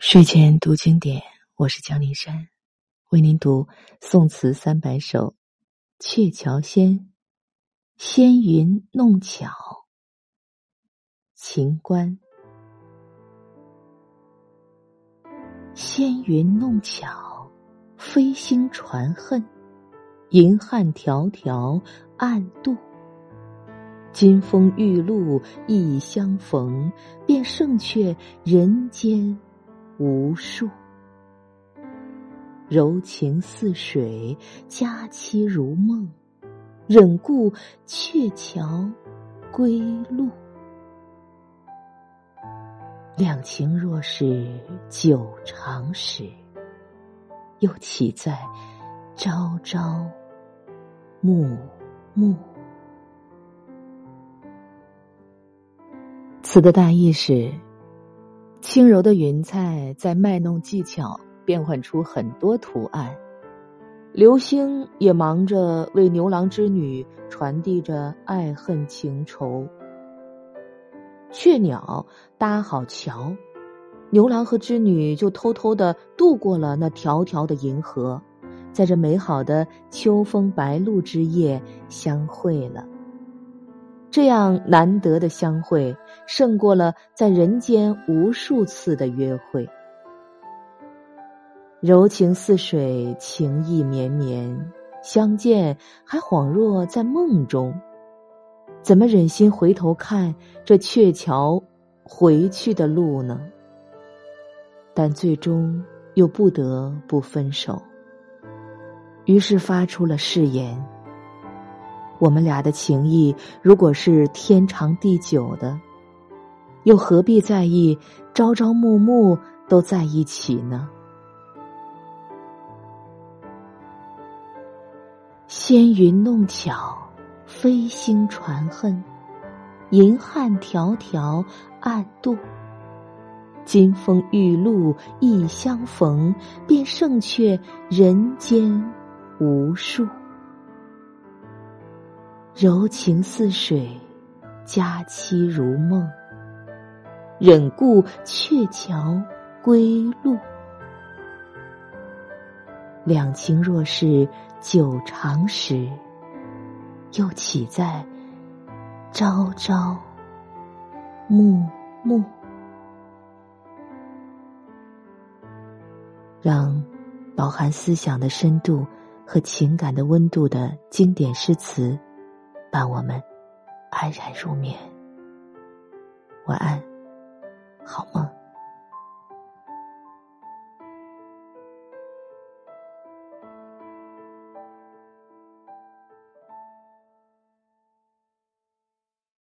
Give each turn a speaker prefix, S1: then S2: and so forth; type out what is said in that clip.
S1: 睡前读经典，我是江林山，为您读宋词三百首《鹊桥仙》。纤云弄巧，秦观。纤云弄巧，飞星传恨，银汉迢迢暗度。金风玉露一相逢，便胜却人间无数。柔情似水，佳期如梦，忍顾鹊桥归路。两情若是久长时，又岂在朝朝暮暮。词的大意是：轻柔的云彩在卖弄技巧，变换出很多图案。流星也忙着为牛郎织女传递着爱恨情仇。雀鸟搭好桥，牛郎和织女就偷偷的渡过了那条条的银河，在这美好的秋风白露之夜相会了。这样难得的相会，胜过了在人间无数次的约会。柔情似水，情意绵绵，相见还恍若在梦中。怎么忍心回头看这鹊桥回去的路呢？但最终又不得不分手，于是发出了誓言。我们俩的情谊，如果是天长地久的，又何必在意朝朝暮暮都在一起呢？纤云弄巧，飞星传恨，银汉迢迢暗度。金风玉露一相逢，便胜却人间无数。柔情似水，佳期如梦。忍顾鹊桥归路，两情若是久长时，又岂在朝朝暮暮？让饱含思想的深度和情感的温度的经典诗词。伴我们安然入眠，晚安，好梦。